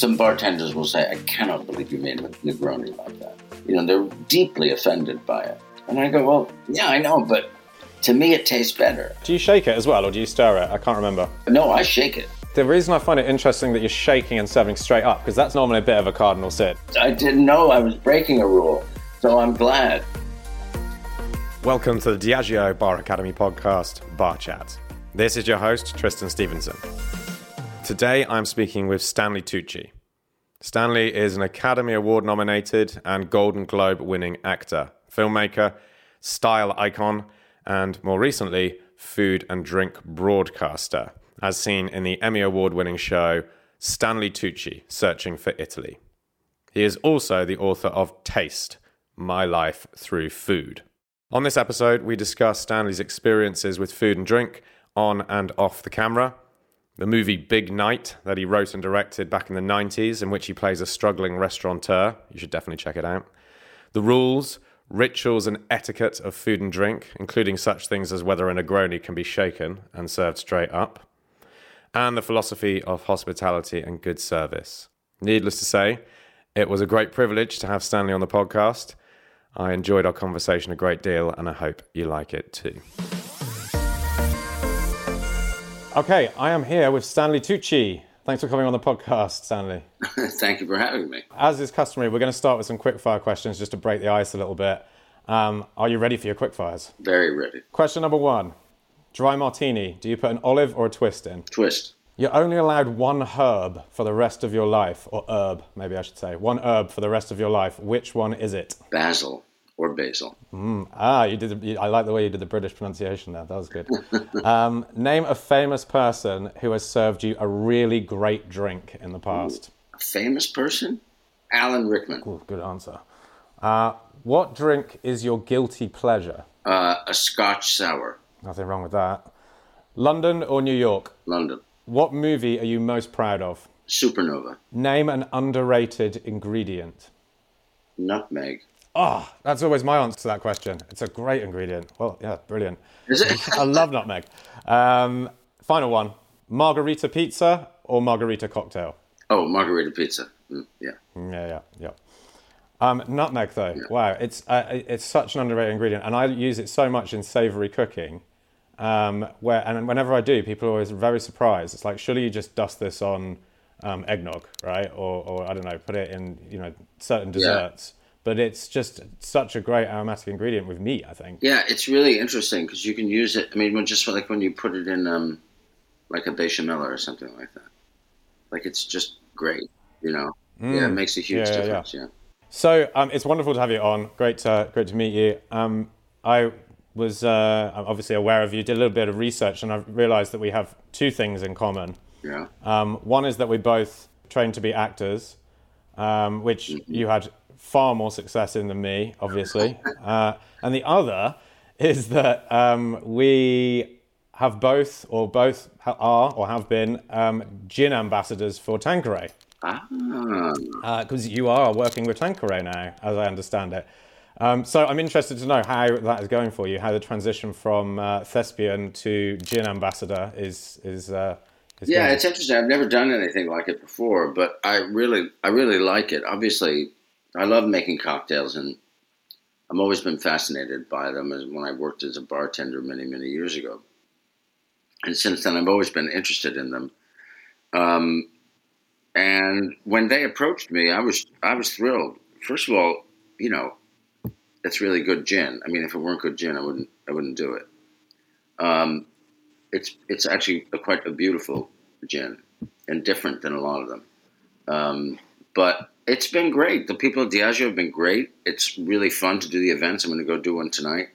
Some bartenders will say, I cannot believe you made a Negroni like that. You know, they're deeply offended by it. And I go, well, yeah, I know, but to me it tastes better. Do you shake it as well, or do you stir it? I can't remember. No, I shake it. The reason I find it interesting that you're shaking and serving straight up, because that's normally a bit of a cardinal sin. I didn't know I was breaking a rule, so I'm glad. Welcome to the Diageo Bar Academy podcast, Bar Chat. This is your host, Tristan Stevenson. Today I'm speaking with Stanley Tucci. Stanley is an Academy Award nominated and Golden Globe winning actor, filmmaker, style icon, and more recently, food and drink broadcaster, as seen in the Emmy Award winning show Stanley Tucci Searching for Italy. He is also the author of Taste My Life Through Food. On this episode, we discuss Stanley's experiences with food and drink on and off the camera the movie Big Night that he wrote and directed back in the 90s, in which he plays a struggling restaurateur. You should definitely check it out. The rules, rituals, and etiquette of food and drink, including such things as whether a Negroni can be shaken and served straight up. And the philosophy of hospitality and good service. Needless to say, it was a great privilege to have Stanley on the podcast. I enjoyed our conversation a great deal, and I hope you like it too. Okay, I am here with Stanley Tucci. Thanks for coming on the podcast, Stanley. Thank you for having me. As is customary, we're going to start with some quickfire questions just to break the ice a little bit. Um, are you ready for your quickfires? Very ready. Question number one Dry martini. Do you put an olive or a twist in? Twist. You're only allowed one herb for the rest of your life, or herb, maybe I should say. One herb for the rest of your life. Which one is it? Basil or basil. Mm. Ah, you did. You, I like the way you did the British pronunciation there. That was good. um, name a famous person who has served you a really great drink in the past. Ooh, a famous person? Alan Rickman. Ooh, good answer. Uh, what drink is your guilty pleasure? Uh, a Scotch sour. Nothing wrong with that. London or New York? London. What movie are you most proud of? Supernova. Name an underrated ingredient. Nutmeg. Oh, that's always my answer to that question. It's a great ingredient. Well, yeah, brilliant. Is it? I love nutmeg. Um, final one: margarita pizza or margarita cocktail? Oh, margarita pizza. Mm, yeah. Yeah, yeah, yeah. Um, nutmeg, though, yeah. wow, it's uh, it's such an underrated ingredient, and I use it so much in savoury cooking. Um, where and whenever I do, people are always very surprised. It's like, surely you just dust this on um, eggnog, right? Or, or I don't know, put it in you know certain desserts. Yeah but it's just such a great aromatic ingredient with meat. I think. Yeah, it's really interesting because you can use it. I mean, when just like when you put it in um, like a bechamel or something like that, like it's just great. You know, mm. yeah, it makes a huge yeah, difference. Yeah. yeah. So um, it's wonderful to have you on. Great, to, great to meet you. Um, I was uh, obviously aware of you. Did a little bit of research, and I realised that we have two things in common. Yeah. Um, one is that we both trained to be actors, um, which mm-hmm. you had far more success in than me, obviously. Uh, and the other is that um, we have both, or both are, or have been, um, gin ambassadors for Tanqueray. Because uh, you are working with Tanqueray now, as I understand it. Um, so I'm interested to know how that is going for you, how the transition from uh, thespian to gin ambassador is is. Uh, is yeah, going. it's interesting. I've never done anything like it before, but I really, I really like it. Obviously, I love making cocktails, and I've always been fascinated by them. As when I worked as a bartender many, many years ago, and since then I've always been interested in them. Um, and when they approached me, I was I was thrilled. First of all, you know, it's really good gin. I mean, if it weren't good gin, I wouldn't I wouldn't do it. Um, it's it's actually a, quite a beautiful gin and different than a lot of them. Um, but it's been great. The people at Diageo have been great. It's really fun to do the events. I'm going to go do one tonight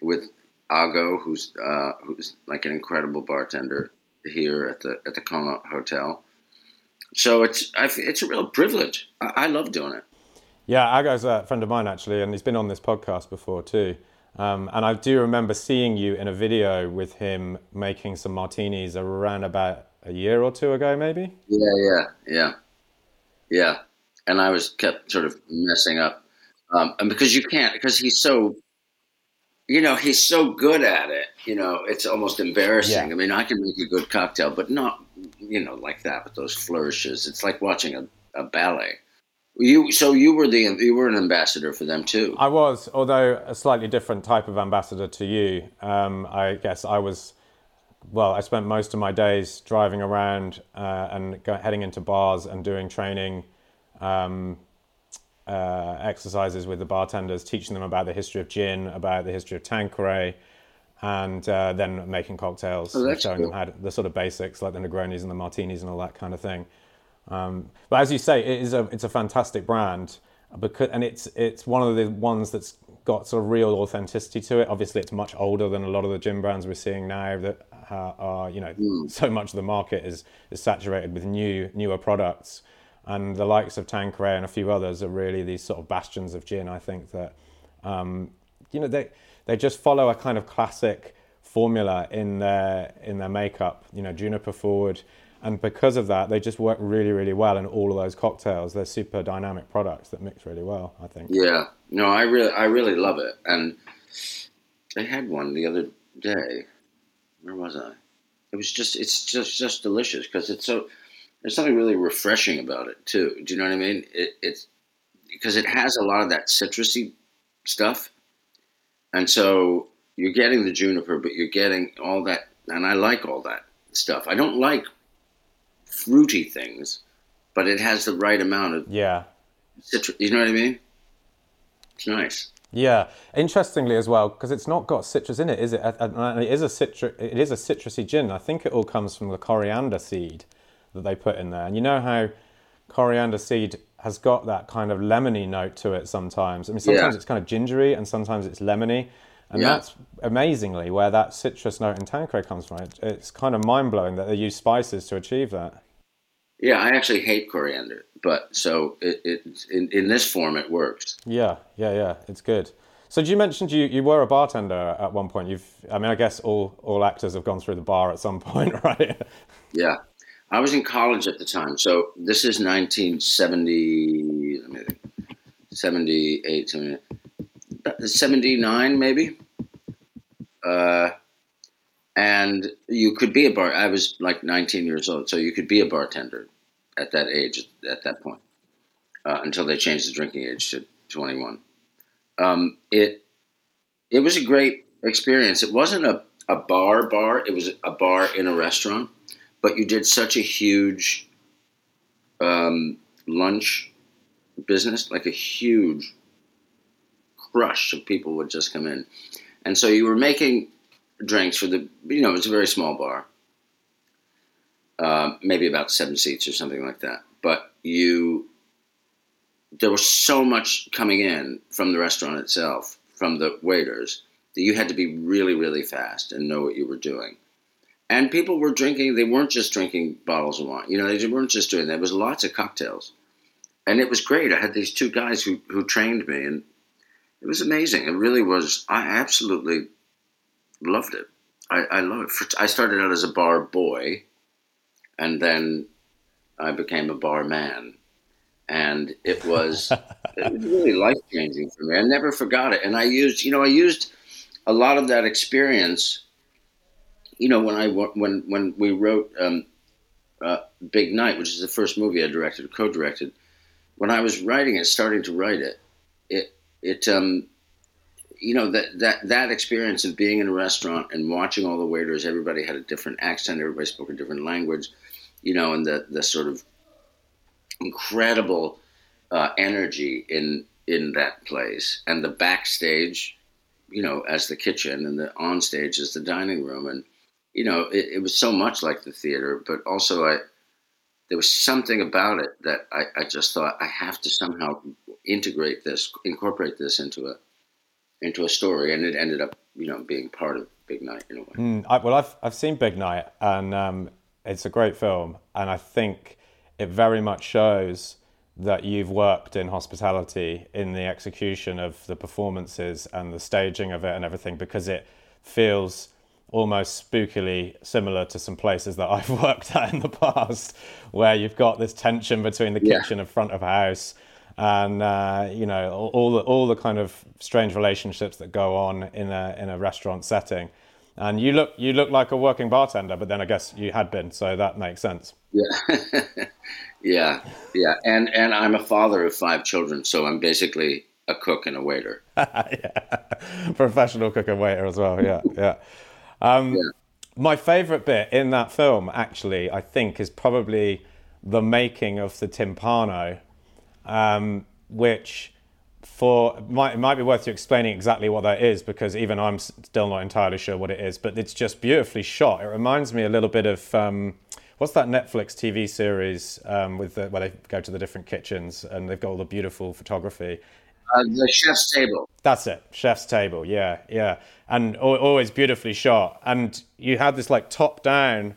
with Ago, who's uh, who's like an incredible bartender here at the at the Connaught Hotel. So it's I, it's a real privilege. I, I, love doing it. Yeah, Ago's a friend of mine actually, and he's been on this podcast before too. Um, and I do remember seeing you in a video with him making some martinis around about a year or two ago, maybe. Yeah, yeah, yeah, yeah and I was kept sort of messing up. Um, and because you can't, because he's so, you know, he's so good at it. You know, it's almost embarrassing. Yeah. I mean, I can make a good cocktail, but not you know, like that with those flourishes. It's like watching a, a ballet. You so you were the you were an ambassador for them too. I was, although a slightly different type of ambassador to you. Um, I guess I was. Well, I spent most of my days driving around uh, and go, heading into bars and doing training um, uh, exercises with the bartenders, teaching them about the history of gin, about the history of Tanqueray, and uh, then making cocktails, oh, showing cool. them how to, the sort of basics like the Negronis and the Martinis and all that kind of thing. Um, but as you say, it is a it's a fantastic brand because and it's it's one of the ones that's got sort of real authenticity to it. Obviously, it's much older than a lot of the gin brands we're seeing now that uh, are you know mm. so much of the market is is saturated with new newer products. And the likes of Tanqueray and a few others are really these sort of bastions of gin. I think that um, you know they they just follow a kind of classic formula in their in their makeup. You know, juniper forward and because of that, they just work really, really well in all of those cocktails. They're super dynamic products that mix really well. I think. Yeah, no, I really, I really love it, and I had one the other day. Where was I? It was just, it's just, just delicious because it's so. There's something really refreshing about it too. Do you know what I mean? It, it's because it has a lot of that citrusy stuff, and so you're getting the juniper, but you're getting all that, and I like all that stuff. I don't like fruity things, but it has the right amount of yeah citrus. You know what I mean? It's nice. Yeah, interestingly as well, because it's not got citrus in it, is it? Uh, uh, it is a citrus. It is a citrusy gin. I think it all comes from the coriander seed that they put in there. And you know how coriander seed has got that kind of lemony note to it sometimes. I mean, sometimes yeah. it's kind of gingery and sometimes it's lemony. And yeah. that's amazingly where that citrus note in Tanqueray comes from. It, it's kind of mind blowing that they use spices to achieve that. Yeah, I actually hate coriander, but so it, it in, in this form it works. Yeah, yeah, yeah, it's good. So you mentioned you, you were a bartender at one point. You've, I mean, I guess all all actors have gone through the bar at some point, right? yeah, I was in college at the time. So this is 1970, 78, 79 maybe. Uh, and you could be a bar. I was like 19 years old, so you could be a bartender at that age, at that point, uh, until they changed the drinking age to 21. Um, it it was a great experience. It wasn't a, a bar bar. It was a bar in a restaurant, but you did such a huge um, lunch business, like a huge crush of people would just come in. And so you were making drinks for the, you know, it was a very small bar, uh, maybe about seven seats or something like that. But you, there was so much coming in from the restaurant itself, from the waiters, that you had to be really, really fast and know what you were doing. And people were drinking, they weren't just drinking bottles of wine. You know, they weren't just doing that. There was lots of cocktails. And it was great. I had these two guys who, who trained me, and it was amazing. It really was. I absolutely loved it. I, I love it. I started out as a bar boy, and then I became a bar man, and it was it was really life changing for me. I never forgot it, and I used you know I used a lot of that experience. You know when I when when we wrote um, uh, Big Night, which is the first movie I directed, co-directed. When I was writing it, starting to write it, it it um, you know that that that experience of being in a restaurant and watching all the waiters everybody had a different accent everybody spoke a different language you know and the the sort of incredible uh, energy in in that place and the backstage you know as the kitchen and the on stage as the dining room and you know it, it was so much like the theater but also i there was something about it that I, I just thought I have to somehow integrate this, incorporate this into a into a story, and it ended up, you know, being part of Big Night in a way. Mm, I, well, I've I've seen Big Night, and um, it's a great film, and I think it very much shows that you've worked in hospitality in the execution of the performances and the staging of it and everything, because it feels almost spookily similar to some places that I've worked at in the past, where you've got this tension between the kitchen yeah. and front of house and uh, you know all, all, the all the kind of strange relationships that go on in a in a restaurant setting. And you look you look like a working bartender, but then I guess you had been, so that makes sense. Yeah, yeah, yeah. And and I'm a father of five children, so I'm basically a cook and a waiter. yeah. Professional cook and waiter as well. Yeah, yeah. Um, yeah. My favorite bit in that film, actually, I think, is probably the making of the timpano, um, which for might, it might be worth you explaining exactly what that is because even I'm still not entirely sure what it is, but it's just beautifully shot. It reminds me a little bit of um, what's that Netflix TV series um, with the, where they go to the different kitchens and they've got all the beautiful photography. Uh, the chef's table. That's it, chef's table. Yeah, yeah, and always beautifully shot. And you had this like top-down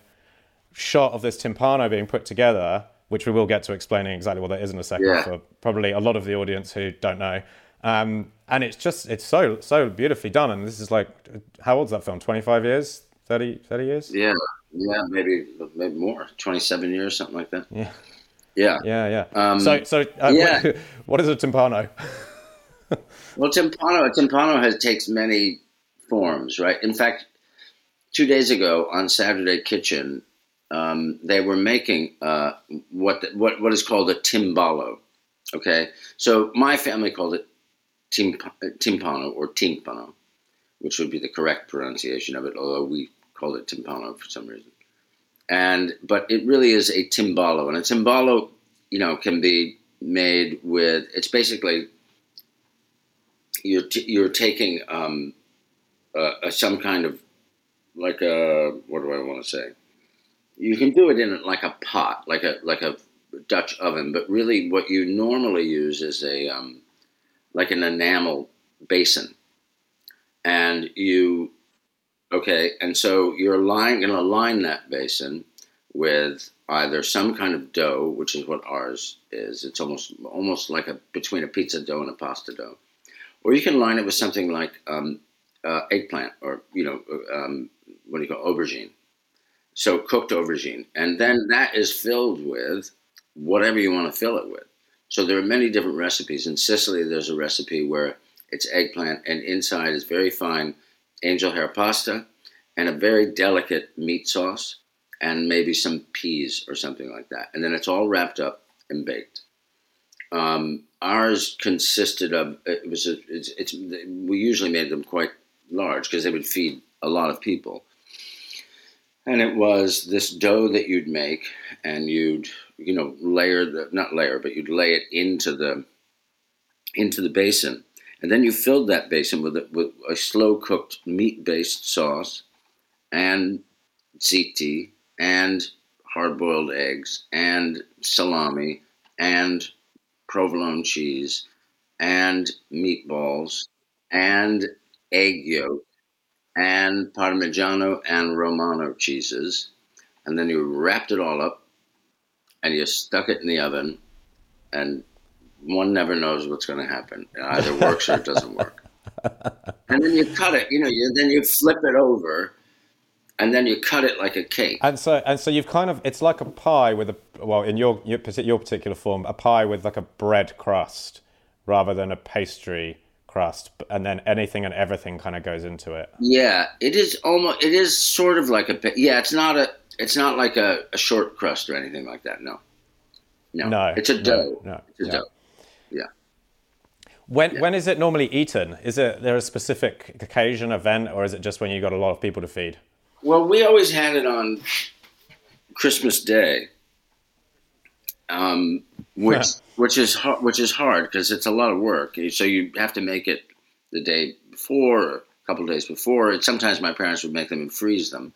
shot of this timpano being put together which we will get to explaining exactly what that is in a second yeah. for probably a lot of the audience who don't know. Um, and it's just it's so so beautifully done. And this is like, how old's that film? Twenty five years, 30, 30 years? Yeah, yeah, maybe maybe more, twenty seven years, something like that. Yeah, yeah, yeah, yeah. Um, so so uh, yeah. What, what is a timpano? Well, timpano timpano has takes many forms, right? In fact, two days ago on Saturday Kitchen, um, they were making uh, what, the, what what is called a timballo. Okay, so my family called it tim, timpano or timpano, which would be the correct pronunciation of it, although we called it timpano for some reason. And but it really is a timballo, and a timballo, you know, can be made with. It's basically you're t- you're taking um, uh, some kind of like a what do I want to say? you can do it in like a pot, like a like a Dutch oven, but really what you normally use is a um, like an enamel basin, and you okay, and so you're line, going to line that basin with either some kind of dough, which is what ours is. It's almost almost like a between a pizza dough and a pasta dough, or you can line it with something like um, uh, eggplant or you know um, what do you call it, aubergine so cooked aubergine. And then that is filled with whatever you want to fill it with. So there are many different recipes. In Sicily, there's a recipe where it's eggplant and inside is very fine angel hair pasta and a very delicate meat sauce and maybe some peas or something like that. And then it's all wrapped up and baked. Um, ours consisted of it was a, it's, it's we usually made them quite large because they would feed a lot of people. And it was this dough that you'd make and you'd you know layer the not layer but you'd lay it into the into the basin. And then you filled that basin with a, with a slow cooked meat based sauce and ziti and hard boiled eggs and salami and provolone cheese and meatballs and egg yolk and Parmigiano and Romano cheeses. And then you wrapped it all up and you stuck it in the oven. And one never knows what's going to happen. It either works or it doesn't work. and then you cut it, you know, you, then you flip it over and then you cut it like a cake. And so, and so you've kind of, it's like a pie with a, well, in your, your, your particular form, a pie with like a bread crust rather than a pastry crust, and then anything and everything kind of goes into it. Yeah, it is almost. It is sort of like a. Yeah, it's not a. It's not like a, a short crust or anything like that. No. No. No. It's a dough. No. no it's a dough. Yeah. When yeah. when is it normally eaten? Is it there a specific occasion, event, or is it just when you've got a lot of people to feed? Well, we always had it on Christmas Day, um, which which is hard, which is hard because it's a lot of work. So you have to make it the day before, or a couple days before. And sometimes my parents would make them and freeze them,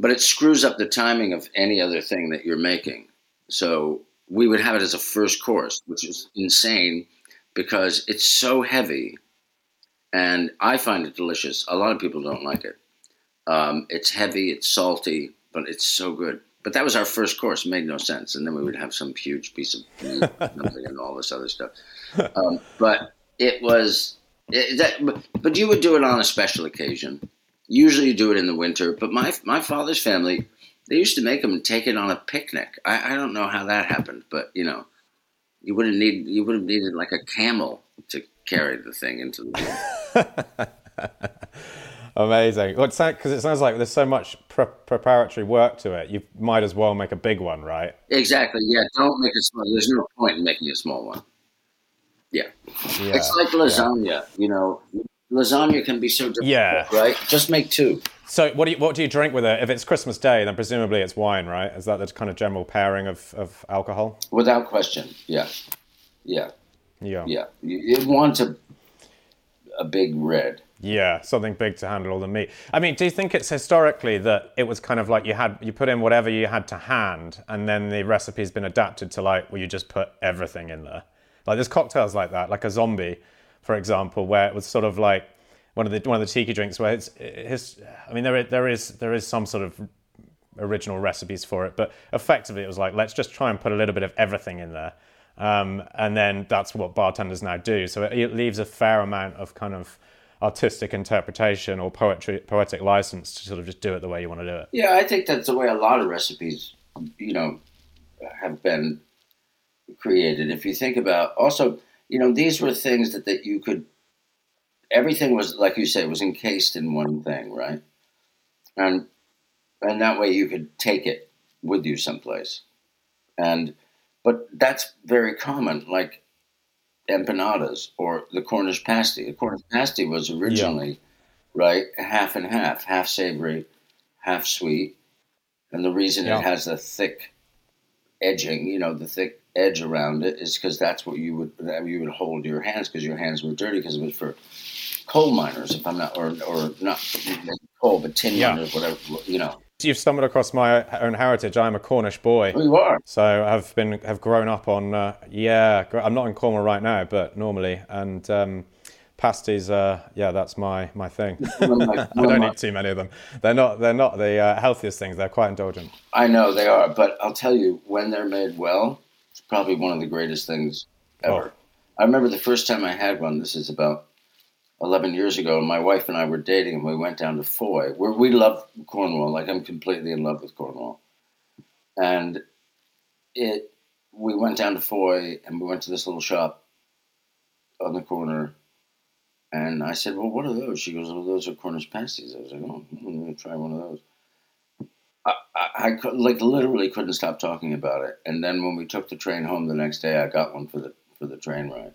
but it screws up the timing of any other thing that you're making. So we would have it as a first course, which is insane because it's so heavy, and I find it delicious. A lot of people don't like it. Um, it's heavy, it's salty, but it's so good. But that was our first course. It made no sense. And then we would have some huge piece of meat and all this other stuff. Um, but it was it, that. But you would do it on a special occasion. Usually, you do it in the winter. But my my father's family, they used to make them and take it on a picnic. I, I don't know how that happened, but you know, you wouldn't need you would have needed like a camel to carry the thing into the. Amazing. Well, because it sounds like there's so much pre- preparatory work to it. You might as well make a big one, right? Exactly. Yeah. Don't make a small. One. There's no point in making a small one. Yeah. Yeah. It's like lasagna. You know, lasagna can be so difficult, Yeah. right? Just make two. So, what do you what do you drink with it? If it's Christmas Day, then presumably it's wine, right? Is that the kind of general pairing of, of alcohol? Without question. Yeah. Yeah. Yeah. Yeah. You, you want a, a big red. Yeah, something big to handle all the meat. I mean, do you think it's historically that it was kind of like you had you put in whatever you had to hand, and then the recipe's been adapted to like where you just put everything in there? Like there's cocktails like that, like a zombie, for example, where it was sort of like one of the one of the tiki drinks where it's, I mean there is, there is there is some sort of original recipes for it, but effectively it was like let's just try and put a little bit of everything in there, um, and then that's what bartenders now do. So it, it leaves a fair amount of kind of artistic interpretation or poetry poetic license to sort of just do it the way you want to do it. Yeah, I think that's the way a lot of recipes, you know, have been created. If you think about also, you know, these were things that, that you could everything was like you say was encased in one thing, right? And and that way you could take it with you someplace. And but that's very common, like empanadas or the Cornish pasty. The Cornish pasty was originally right half and half, half savory, half sweet. And the reason Yeah. it has a thick edging, you know, the thick edge around it is because that's what you would that you would hold your hands because your hands were dirty because it was for coal miners, if I'm not, or or not coal, but tin Yeah. miners, whatever, you know. You've stumbled across my own heritage. I'm a Cornish boy. Who you are? So I've been have grown up on uh, yeah. I'm not in Cornwall right now, but normally and um, pasties. Uh, yeah, that's my my thing. One of my- I don't eat too many of them. They're not they're not the uh, healthiest things. They're quite indulgent. I know they are, but I'll tell you, when they're made well, it's probably one of the greatest things ever. Oh. I remember the first time I had one. This is about eleven years ago. My wife and I were dating, and we went down to Fowey. Where we love Cornwall. Like I'm completely in love with Cornwall, and it. We went down to Fowey, and we went to this little shop on the corner. And I said, "Well, what are those?" She goes, "Well, those are Cornish pasties." I was like, "Oh, I'm going to try one of those." I, I, I could, like literally couldn't stop talking about it. And then when we took the train home the next day, I got one for the for the train ride.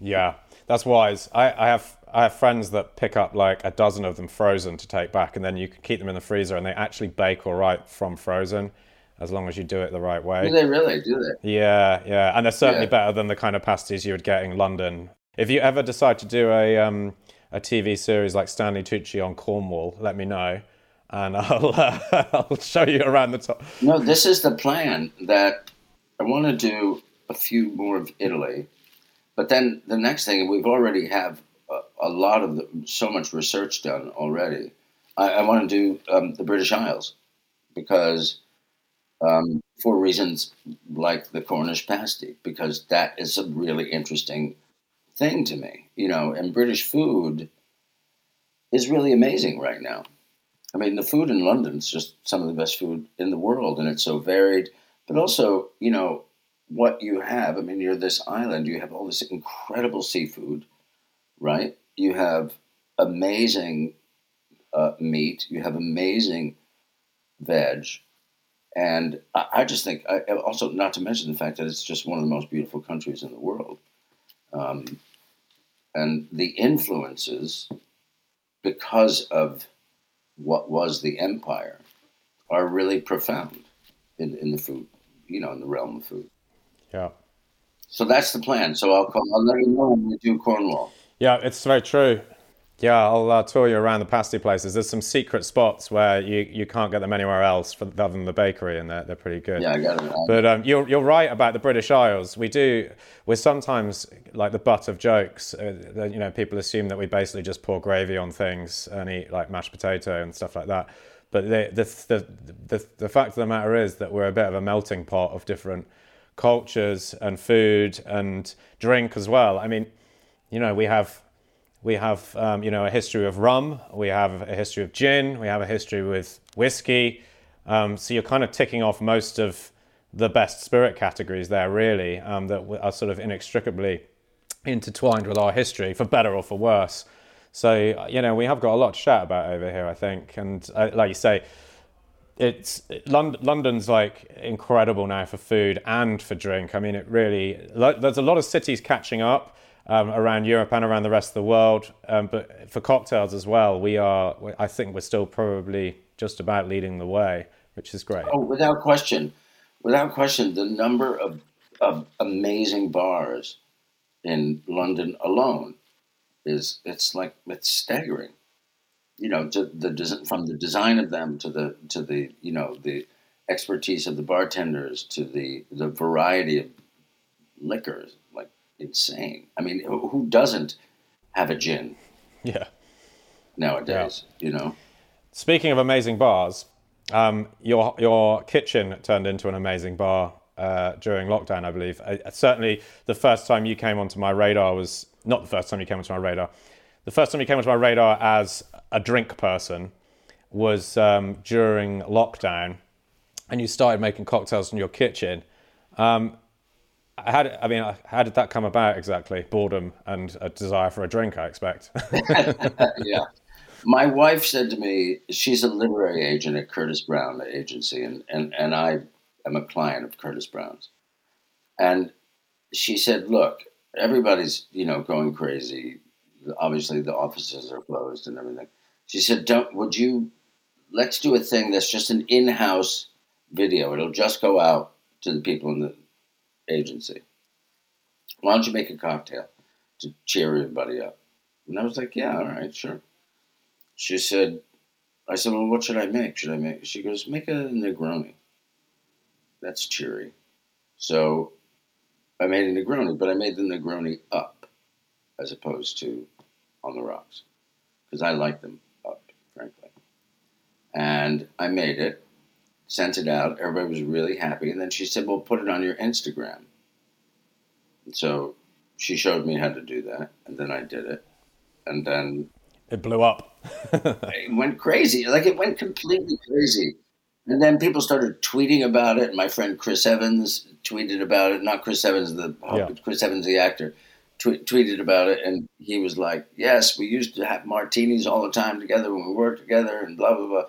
Yeah, that's wise. I, I have I have friends that pick up like a dozen of them frozen to take back, and then you can keep them in the freezer, and they actually bake all right from frozen, as long as you do it the right way. Do they really do they? Yeah, yeah, and they're certainly Yeah. better than the kind of pasties you would get in London. If you ever decide to do a um, a TV series like Stanley Tucci on Cornwall, let me know, and I'll uh, I'll show you around the top. No, this is the plan that I want to do a few more of Italy, but then the next thing we've already have a, a lot of the, so much research done already. I, I want to do um, the British Isles because um, for reasons like the Cornish pasty, because that is a really interesting thing to me, you know. And British food is really amazing right now. I mean, the food in London is just some of the best food in the world, and it's so varied. But also, you know, what you have. I mean, you're this island. You have all this incredible seafood, right? You have amazing uh, meat. You have amazing veg, and I, I just think. I, also, not to mention the fact that it's just one of the most beautiful countries in the world, um, and the influences because of what was the empire are really profound in, in the food, you know, in the realm of food. Yeah. So that's the plan. So I'll call, I'll let you know when we do Cornwall. Yeah, it's very true. Yeah, I'll uh, tour you around the pasty places. There's some secret spots where you, you can't get them anywhere else for, other than the bakery, and they're, they're pretty good. Yeah, I got it. But um, you're you're right about the British Isles. We do we're sometimes like the butt of jokes. Uh, you know, people assume that we basically just pour gravy on things and eat like mashed potato and stuff like that. But the the the the, the fact of the matter is that we're a bit of a melting pot of different cultures and food and drink as well. I mean, you know, we have we have um, you know a history of rum, we have a history of gin, we have a history with whiskey. Um, so you're kind of ticking off most of the best spirit categories there, really, um, that are sort of inextricably intertwined with our history, for better or for worse. So you know we have got a lot to chat about over here, I think, and uh, like you say, it's London, London's like incredible now for food and for drink. I mean, it really there's a lot of cities catching up. Um, around Europe and around the rest of the world, um, but for cocktails as well, we are. I think we're still probably just about leading the way, which is great. Oh, without question, without question, the number of of amazing bars in London alone is it's like it's staggering. You know, to the from the design of them to the to the you know the expertise of the bartenders to the the variety of liquors, like insane. I mean, who doesn't have a gin? Yeah. Nowadays, yeah. you know. Speaking of amazing bars, um, your your kitchen turned into an amazing bar uh, during lockdown, I believe. I, certainly, the first time you came onto my radar was not the first time you came onto my radar. The first time you came onto my radar as a drink person was um, during lockdown, and you started making cocktails in your kitchen. Um, how I mean, how did that come about exactly? Boredom and a desire for a drink, I expect. yeah. My wife said to me, she's a literary agent at Curtis Brown agency, and, and, and I am a client of Curtis Brown's. And she said, Look, everybody's, you know, going crazy. Obviously, the offices are closed and everything. She said, Don't, would you, let's do a thing that's just an in house video. It'll just go out to the people in the agency. Why don't you make a cocktail to cheer everybody up? And I was like, Yeah, all right, sure. She said, I said, Well, what should I make? Should I make? She goes, Make a Negroni that's cheery. So I made a Negroni, but I made the Negroni up as opposed to on the rocks because I like them up, frankly. And I made it, sent it out. Everybody was really happy. And then she said, Well, put it on your Instagram. And so she showed me how to do that. And then I did it. And then it blew up. it went crazy. Like it went completely crazy. And then people started tweeting about it. My friend Chris Evans tweeted about it. Not Chris Evans, the yeah. Chris Evans, the actor, tw- tweeted about it, and he was like, "Yes, we used to have martinis all the time together when we worked together, and blah blah blah."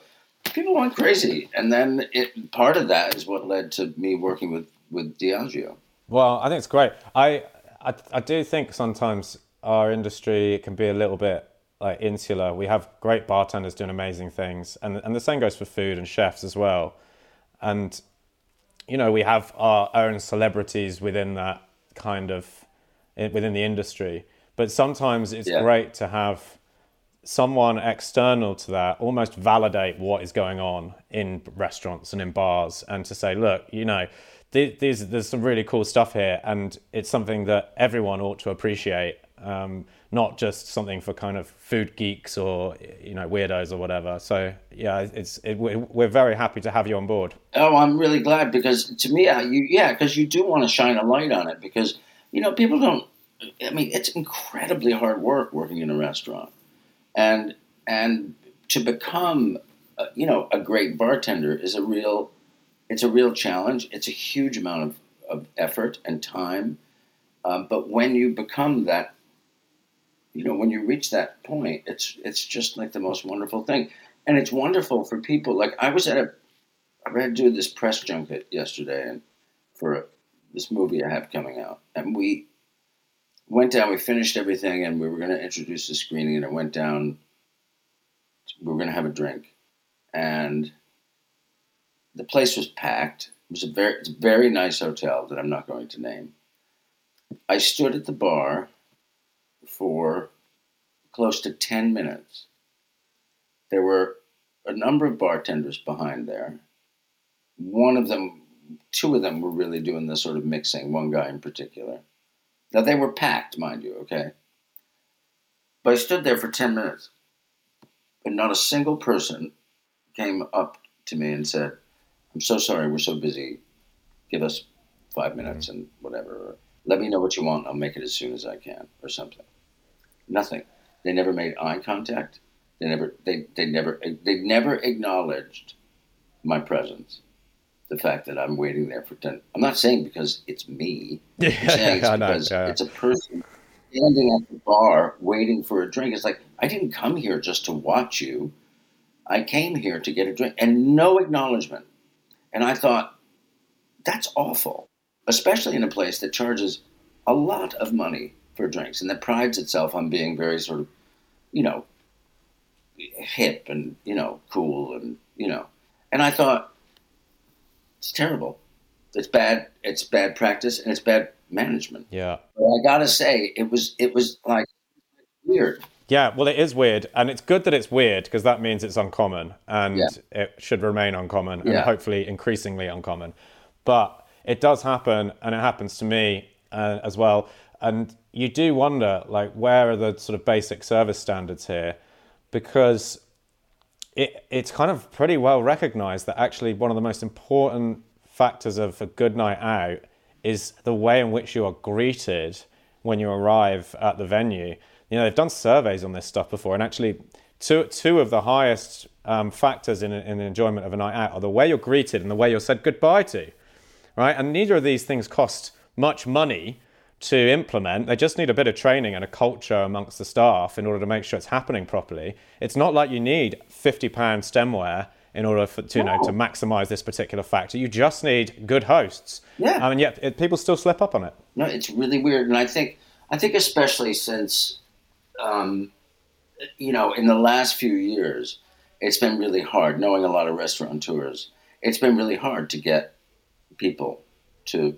People went crazy, and then it part of that is what led to me working with with Diageo. Well, I think it's great. I I, I do think sometimes our industry can be a little bit like insular. We have great bartenders doing amazing things, and and the same goes for food and chefs as well. And you know, we have our own celebrities within that kind of within the industry. But sometimes it's yeah. great to have someone external to that almost validate what is going on in restaurants and in bars, and to say, look, you know. These, there's some really cool stuff here, and it's something that everyone ought to appreciate. Um, not just something for kind of food geeks or you know weirdos or whatever. So yeah, it's it, we're very happy to have you on board. Oh, I'm really glad because to me, you yeah, because you do want to shine a light on it because you know people don't. I mean, it's incredibly hard work working in a restaurant, and and to become uh, you know a great bartender is a real it's a real challenge. It's a huge amount of, of effort and time. Um, but when you become that you know, when you reach that point, it's it's just like the most wonderful thing, and it's wonderful for people. Like I was at a, I had to do this press junket yesterday, and for this movie I have coming out, and we went down. We finished everything, and we were going to introduce the screening, and it went down. We were going to have a drink, and the place was packed. It was a very, it's a very nice hotel that I'm not going to name. I stood at the bar for close to 10 minutes. There were a number of bartenders behind there. One of them, two of them were really doing the sort of mixing, one guy in particular. Now they were packed, mind you, okay? But I stood there for 10 minutes, and not a single person came up to me and said, I'm so sorry, we're so busy. Give us five minutes and whatever. Let me know what you want. I'll make it as soon as I can, or something. Nothing. They never made eye contact. They never. They, they never. They never acknowledged my presence. The fact that I'm waiting there for ten. I'm not saying because it's me. Yeah, it's because yeah. it's a person standing at the bar waiting for a drink. It's like I didn't come here just to watch you. I came here to get a drink and no acknowledgement. And I thought, that's awful, especially in a place that charges a lot of money for drinks and that prides itself on being very sort of, you know, hip and, you know, cool and, you know. And I thought, it's terrible. It's bad. It's bad practice and it's bad management. Yeah. But I gotta say, it was it was like weird. Yeah, well, it is weird, and it's good that it's weird because that means it's uncommon, and Yeah. it should remain uncommon, and Yeah. hopefully increasingly uncommon. But it does happen, and it happens to me uh, as well. And you do wonder, like, where are the sort of basic service standards here? Because it, it's kind of pretty well recognized that actually one of the most important factors of a good night out is the way in which you are greeted when you arrive at the venue. You know, they've done surveys on this stuff before, and actually, two, two of the highest um, factors in, in the enjoyment of a night out are the way you're greeted and the way you're said goodbye to, right? And neither of these things cost much money to implement. They just need a bit of training and a culture amongst the staff in order to make sure it's happening properly. It's not like you need fifty pound stemware in order for, to you know to maximize this particular factor. You just need good hosts. Yeah. I mean, yet it, people still slip up on it. No, it's really weird, and I think I think especially since, um, you know, in the last few years, it's been really hard. Knowing a lot of restaurateurs, it's been really hard to get people to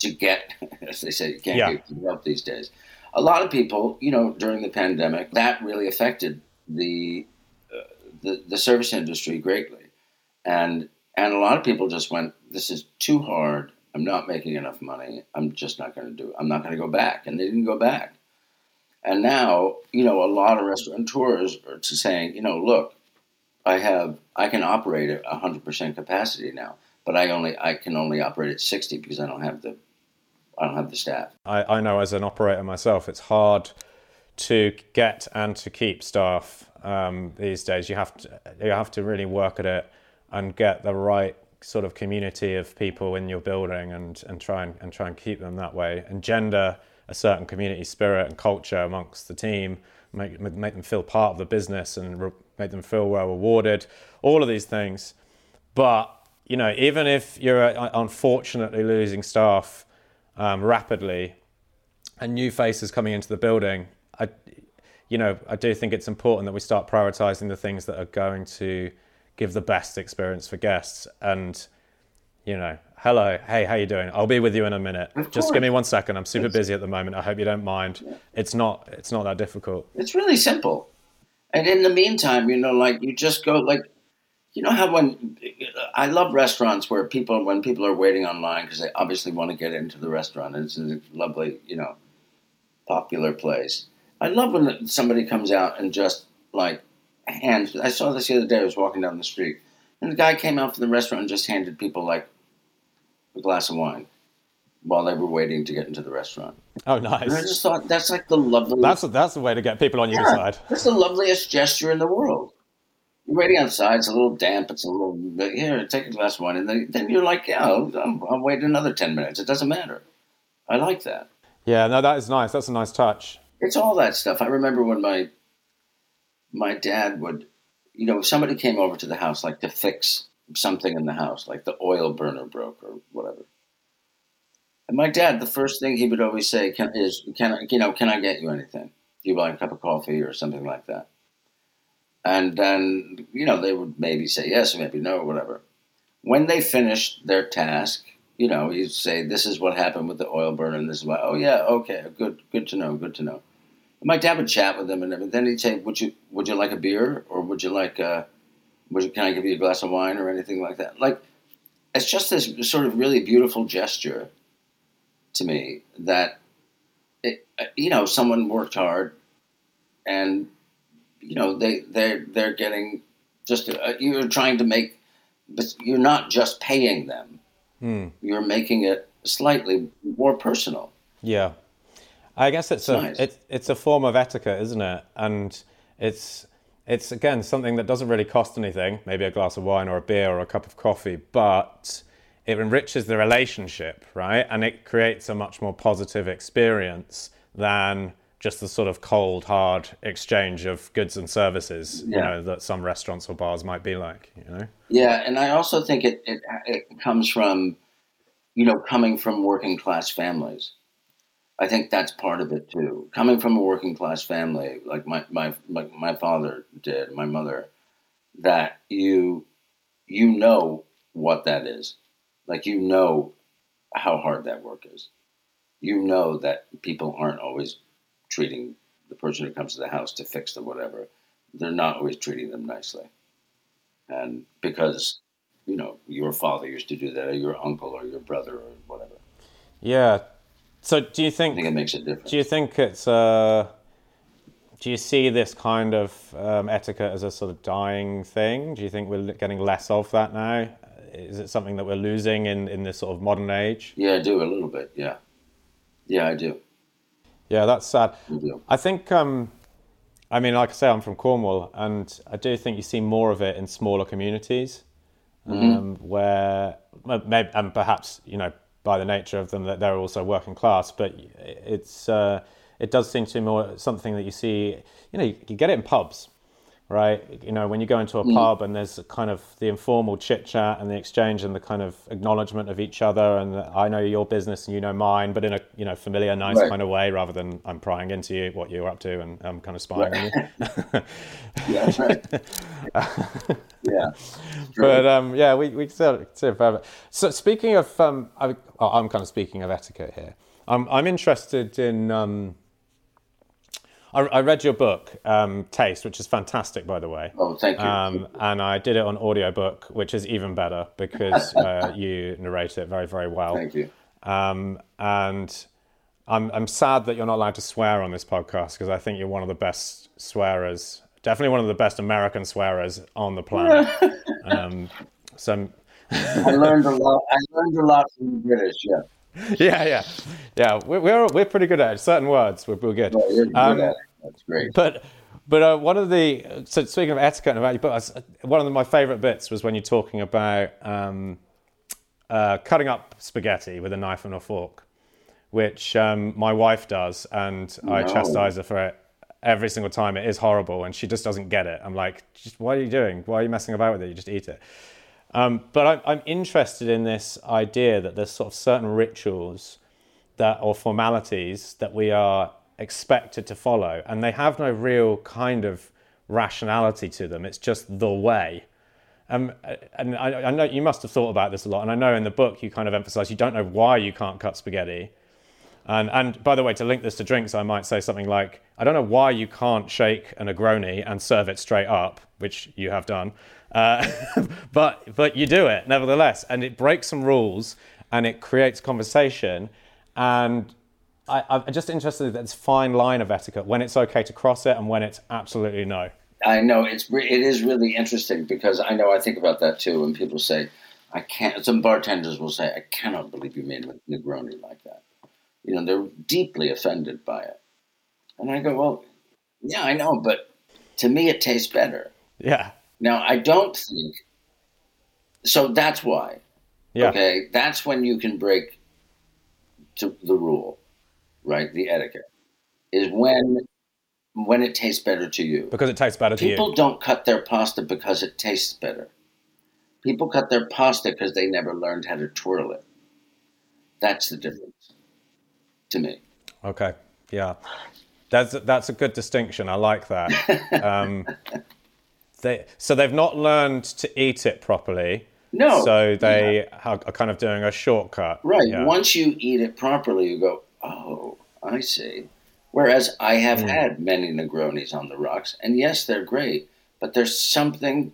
to get, as they say, you can't Yeah. get help these days. A lot of people, you know, during the pandemic, that really affected the uh, the, the service industry greatly, and and a lot of people just went, "This is too hard. I'm not making enough money. I'm just not going to do it. I'm not going to go back." And they didn't go back. And now, you know, a lot of restaurateurs are to saying, you know, look, I have, I can operate at 100% capacity now, but I only, I can only operate at 60 because I don't have the, I don't have the staff. I, I know as an operator myself, it's hard to get and to keep staff um, these days. You have to you have to really work at it and get the right sort of community of people in your building and, and try and, and try and keep them that way. Engender a certain community spirit and culture amongst the team. Make make them feel part of the business and re- make them feel well rewarded. All of these things, but you know, even if you're uh, unfortunately losing staff um, rapidly, and new faces coming into the building, I, you know, I do think it's important that we start prioritizing the things that are going to give the best experience for guests. And, you know, hello, hey, how you doing? I'll be with you in a minute. Of Just give me one second. I'm super busy at the moment. I hope you don't mind. It's not. It's not that difficult. It's really simple. And in the meantime, you know, like you just go like, you know how when I love restaurants where people when people are waiting online because they obviously want to get into the restaurant and it's a lovely, you know, popular place. I love when somebody comes out and just like hands. I saw this the other day. I was walking down the street and the guy came out from the restaurant and just handed people like a glass of wine while they were waiting to get into the restaurant. Oh, And I just thought that's like the lovely. That's that's the way to get people on your Yeah, side. That's the loveliest gesture in the world. You're waiting outside. It's a little damp. It's a little here. Take a glass of wine, and then, then you're like, yeah, I'll, I'll, I'll wait another ten minutes. It doesn't matter. I like that. Yeah, no, that is nice. That's a nice touch. It's all that stuff. I remember when my my dad would, you know, if somebody came over to the house like to fix something in the house, like the oil burner broke or whatever. And my dad, the first thing he would always say can, is, "Can I, you know, can I get you anything? Do you want a cup of coffee or something like that?" And then, you know, they would maybe say yes or maybe no or whatever. When they finished their task, you know, you'd say, "This is what happened with the oil burner, and this is why." Oh yeah, okay, good, good to know, good to know. And my dad would chat with them, and then he'd say, "Would you, would you like a beer, or would you like, uh, would you, can I give you a glass of wine, or anything like that?" Like, it's just this sort of really beautiful gesture to me that, it, uh, you know, someone worked hard, and you know they they're they're getting just uh, you're trying to make, but you're not just paying them Hmm. you're making it slightly more personal. Yeah, I guess it's, It's a nice. it's it's a form of etiquette, isn't it? And it's it's again something that doesn't really cost anything, maybe a glass of wine or a beer or a cup of coffee, but it enriches the relationship, right? And it creates a much more positive experience than just the sort of cold, hard exchange of goods and services, yeah. you know, that some restaurants or bars might be like, you know? Yeah, and I also think it, it, it comes from, you know, coming from working class families. I think that's part of it too. Coming from a working class family, like my, my, my, my father did, my mother, that you, you know what that is. Like, you know how hard that work is. You know that people aren't always treating the person who comes to the house to fix them, whatever. They're not always treating them nicely. And because, you know, your father used to do that, or your uncle, or your brother, or whatever. Yeah. So do you think, I think it makes a difference? Do you think it's, uh, do you see this kind of um, etiquette as a sort of dying thing? Do you think we're getting less of that now? Is it something that we're losing in, in this sort of modern age? Yeah, I do a little bit. Yeah. Yeah, I do. Yeah, that's sad. I think, um, I mean, like I say, I'm from Cornwall, and I do think you see more of it in smaller communities, mm-hmm. um, where maybe, and perhaps you know by the nature of them that they're also working class, but it's uh, it does seem to be more something that you see. You know, you, you get it in pubs right? You know, when you go into a mm. pub and there's kind of the informal chit chat and the exchange and the kind of acknowledgement of each other, and I know your business and you know mine, but in a you know familiar, nice right. kind of way, rather than I'm prying into you what you're up to and I'm kind of spying right. on you. yeah, right. yeah. But um, yeah, we we still forever. So speaking of, um, I, am kind of speaking of etiquette here. I'm I'm interested in. Um, I, I read your book, um, Taste, which is fantastic, by the way. Oh, thank you. Um, and I did it on audiobook, which is even better because uh, you narrate it very, very well. Thank you. Um, and I'm, I'm sad that you're not allowed to swear on this podcast because I think you're one of the best swearers, definitely one of the best American swearers on the planet. um, so I learned a lot. I learned a lot from the British. Yeah. yeah, yeah, yeah. We're, we're, we're pretty good at it. Certain words, we're, we're good. good um, That's great. But but uh, one of the so speaking of etiquette and about your book, one of the, my favourite bits was when you're talking about um, uh, cutting up spaghetti with a knife and a fork, which um, my wife does, and no. I chastise her for it every single time. It is horrible, and she just doesn't get it. I'm like, what are you doing? Why are you messing about with it? You just eat it. Um, but I'm, I'm interested in this idea that there's sort of certain rituals that or formalities that we are expected to follow, and they have no real kind of rationality to them. It's just the way. Um, and I, I, know you must have thought about this a lot, and I know in the book you kind of emphasize you don't know why you can't cut spaghetti. And, and by the way, to link this to drinks, I might say something like, I don't know why you can't shake a Negroni and serve it straight up, which you have done. Uh, but but you do it nevertheless, and it breaks some rules and it creates conversation. And I, am just interested in this fine line of etiquette when it's okay to cross it and when it's absolutely no. I know it's it is really interesting because I know I think about that too. When people say, "I can't," some bartenders will say, "I cannot believe you made a Negroni like that." You know, they're deeply offended by it, and I go, "Well, yeah, I know, but to me, it tastes better." Yeah. Now, I don't think so. That's why. Yeah. Okay, that's when you can break to the rule, right? The etiquette is when when it tastes better to you. Because it tastes better People to you. People don't cut their pasta because it tastes better. People cut their pasta because they never learned how to twirl it. That's the difference to me. Okay. Yeah. That's that's a good distinction. I like that. Um, they so they've not learned to eat it properly. No. So they yeah. are kind of doing a shortcut. Right. Yeah. Once you eat it properly, you go, oh, I see. Whereas I have mm. had many Negronis on the rocks, and yes, they're great, but there's something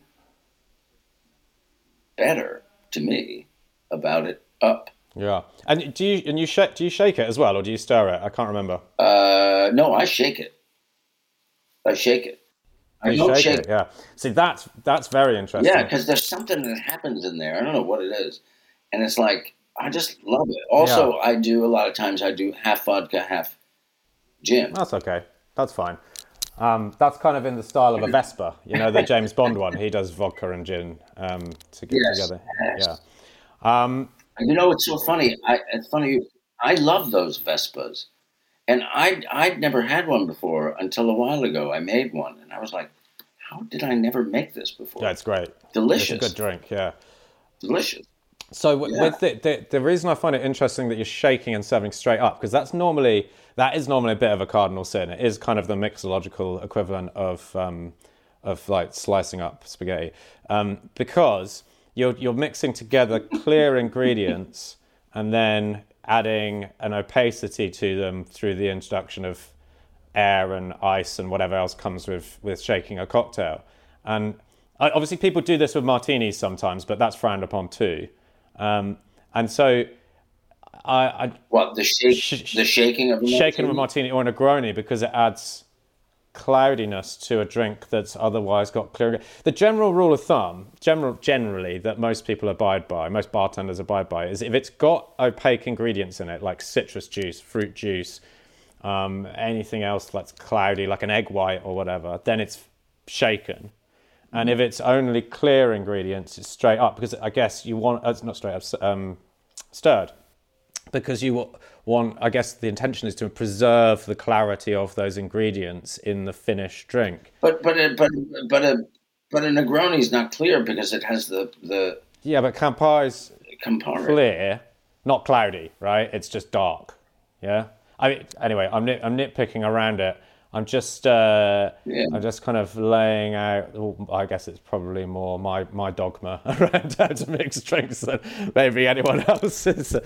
better to me about it up. Yeah, and do you and you shake do you shake it as well, or do you stir it? I can't remember. Uh, no, I shake it. I shake it. I shake, shake it. Yeah. See, that's that's very interesting. Yeah, because there's something that happens in there. I don't know what it is, and it's like I just love it. Also, yeah. I do a lot of times. I do half vodka, half gin. That's okay. That's fine. Um, that's kind of in the style of a Vesper, you know, the James Bond one. He does vodka and gin um, to get yes, together. Yes. Yeah. Um, you know, it's so funny. I, it's funny. I love those Vespers, And I I'd never had one before until a while ago. I made one, and I was like, "How did I never make this before?" Yeah, it's great. Delicious. It's a good drink. Yeah. Delicious. So w- Yeah. with the, the the reason I find it interesting that you're shaking and serving straight up because that's normally that is normally a bit of a cardinal sin. It is kind of the mixological equivalent of um, of like slicing up spaghetti um, because you're you're mixing together clear ingredients and then adding an opacity to them through the introduction of air and ice and whatever else comes with with shaking a cocktail. And I- obviously, people do this with martinis sometimes, but that's frowned upon too. Um, and so, I, I What the shake? Sh- the shaking of shaking of a martini? martini or a Negroni because it adds cloudiness to a drink that's otherwise got clear. The general rule of thumb, general, generally, that most people abide by, most bartenders abide by, is if it's got opaque ingredients in it, like citrus juice, fruit juice, um, anything else that's cloudy, like an egg white or whatever, then it's shaken. And if it's only clear ingredients, it's straight up because I guess you want, uh, it's not straight up, um, stirred because you want i guess the intention is to preserve the clarity of those ingredients in the finished drink But but a, but but a but a Negroni is not clear because it has the the yeah but campari's Campari. clear not cloudy right it's just dark yeah i mean anyway i'm, nit- I'm nitpicking around it i'm just uh, Yeah. i'm just kind of laying out well, i guess it's probably more my, my dogma around how to mix drinks than maybe anyone else's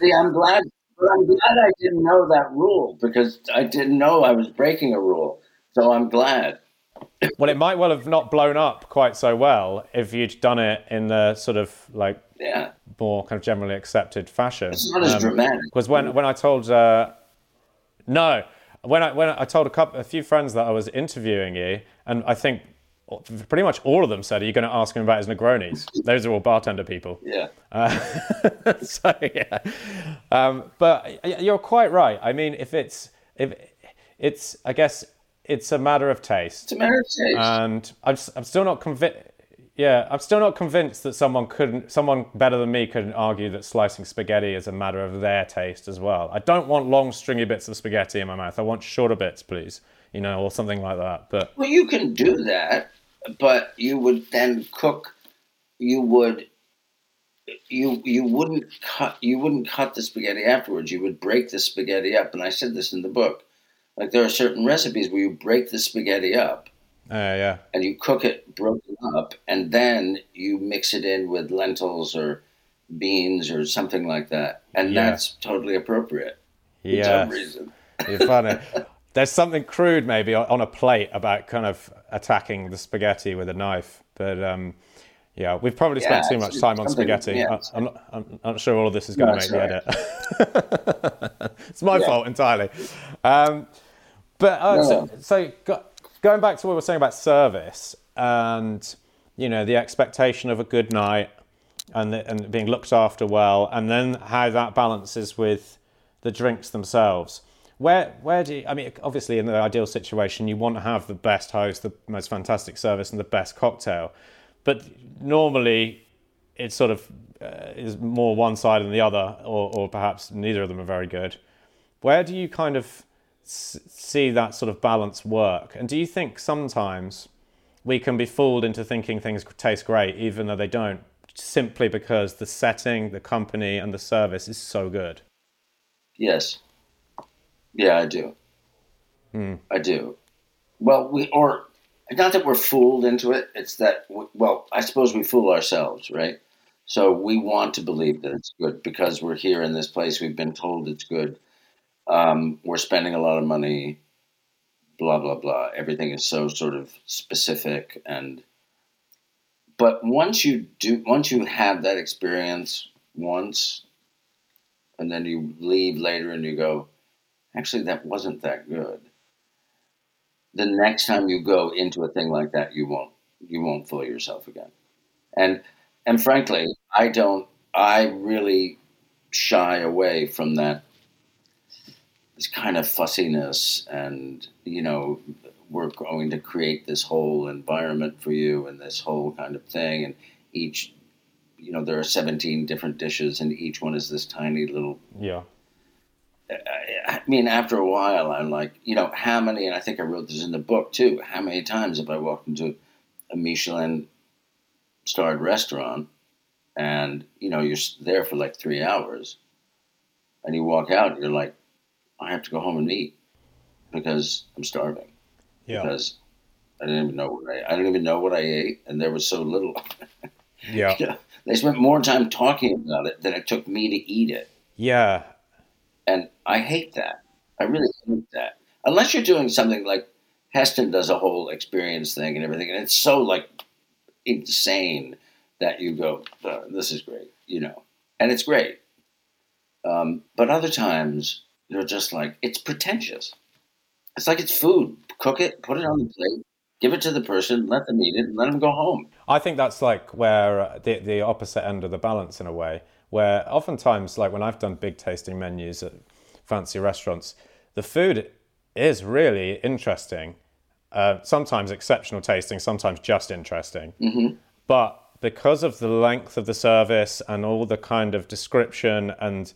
See, I'm glad. But I'm glad I didn't know that rule because I didn't know I was breaking a rule. So I'm glad. Well, it might well have not blown up quite so well if you'd done it in the sort of like Yeah, more kind of generally accepted fashion. it's not as dramatic. Because when when I told uh, no, when I when I told a couple a few friends that I was interviewing you, and I think pretty much all of them said, "Are you going to ask him about his Negronis?" Those are all bartender people. Yeah, so yeah, um, but you're quite right. I mean, if it's if it's, I guess it's a matter of taste. it's a matter of taste. and I'm, I'm still not convinced. Yeah, I'm still not convinced that someone couldn't, someone better than me couldn't argue that slicing spaghetti is a matter of their taste as well. I don't want long, stringy bits of spaghetti in my mouth. I want shorter bits, please, you know, or something like that. But well, you can do that, but you would then cook. You would. You you wouldn't cut you wouldn't cut the spaghetti afterwards. You would break the spaghetti up, and I said this in the book. Like there are certain recipes where you break the spaghetti up uh, yeah, and you cook it broken up, and then you mix it in with lentils or beans or something like that, and Yeah. that's totally appropriate yeah, reason. you're funny. There's something crude maybe on a plate about kind of attacking the spaghetti with a knife, but um, yeah, we've probably spent Yeah, too much time on spaghetti. yeah. I- I'm, not, I'm not sure all of this is going No, to make the edit. it's my Yeah. fault entirely. Um, but uh, No, so, so go, going back to what we were saying about service and you know the expectation of a good night and the, and being looked after well, and then how that balances with the drinks themselves. Where where do you, I mean? Obviously, in the ideal situation, you want to have the best host, the most fantastic service, and the best cocktail. But normally, it sort of uh, is more one side than the other, or, or perhaps neither of them are very good. Where do you kind of see that sort of balance work? And do you think sometimes we can be fooled into thinking things taste great, even though they don't, simply because the setting, the company, and the service is so good? Yes. Yeah, I do. Hmm. I do. Well, we or not that we're fooled into it. It's that w- well, I suppose we fool ourselves, right? So we want to believe that it's good because we're here in this place. We've been told it's good. Um, we're spending a lot of money. Blah blah blah. Everything is so sort of specific and. But once you do, once you have that experience once, and then you leave later and you go, actually, that wasn't that good. The next time you go into a thing like that, you won't you won't fool yourself again. And and frankly, I don't. I really shy away from that this kind of fussiness and you know we're going to create this whole environment for you and this whole kind of thing and each you know there are 17 different dishes and each one is this tiny little Yeah. I mean, after a while, I'm like, you know, how many, and I think I wrote this in the book too, how many times have I walked into a Michelin starred restaurant and, you know, you're there for like three hours and you walk out and you're like, I have to go home and eat because I'm starving. Yeah. Because I didn't even know what I, I didn't even know what I ate and there was so little. Yeah. You know, they spent more time talking about it than it took me to eat it. Yeah. And I hate that. I really hate that. Unless you're doing something like Heston does a whole experience thing and everything, and it's so like insane that you go, uh, "This is great," you know, and it's great. Um, but other times you're just like, it's pretentious. It's like it's food. Cook it, put it on the plate, give it to the person, let them eat it, and let them go home. I think that's like where uh, the the opposite end of the balance in a way, where oftentimes, like when I've done big tasting menus at fancy restaurants, the food is really interesting. Uh, sometimes exceptional tasting, sometimes just interesting. Mm-hmm. But because of the length of the service and all the kind of description and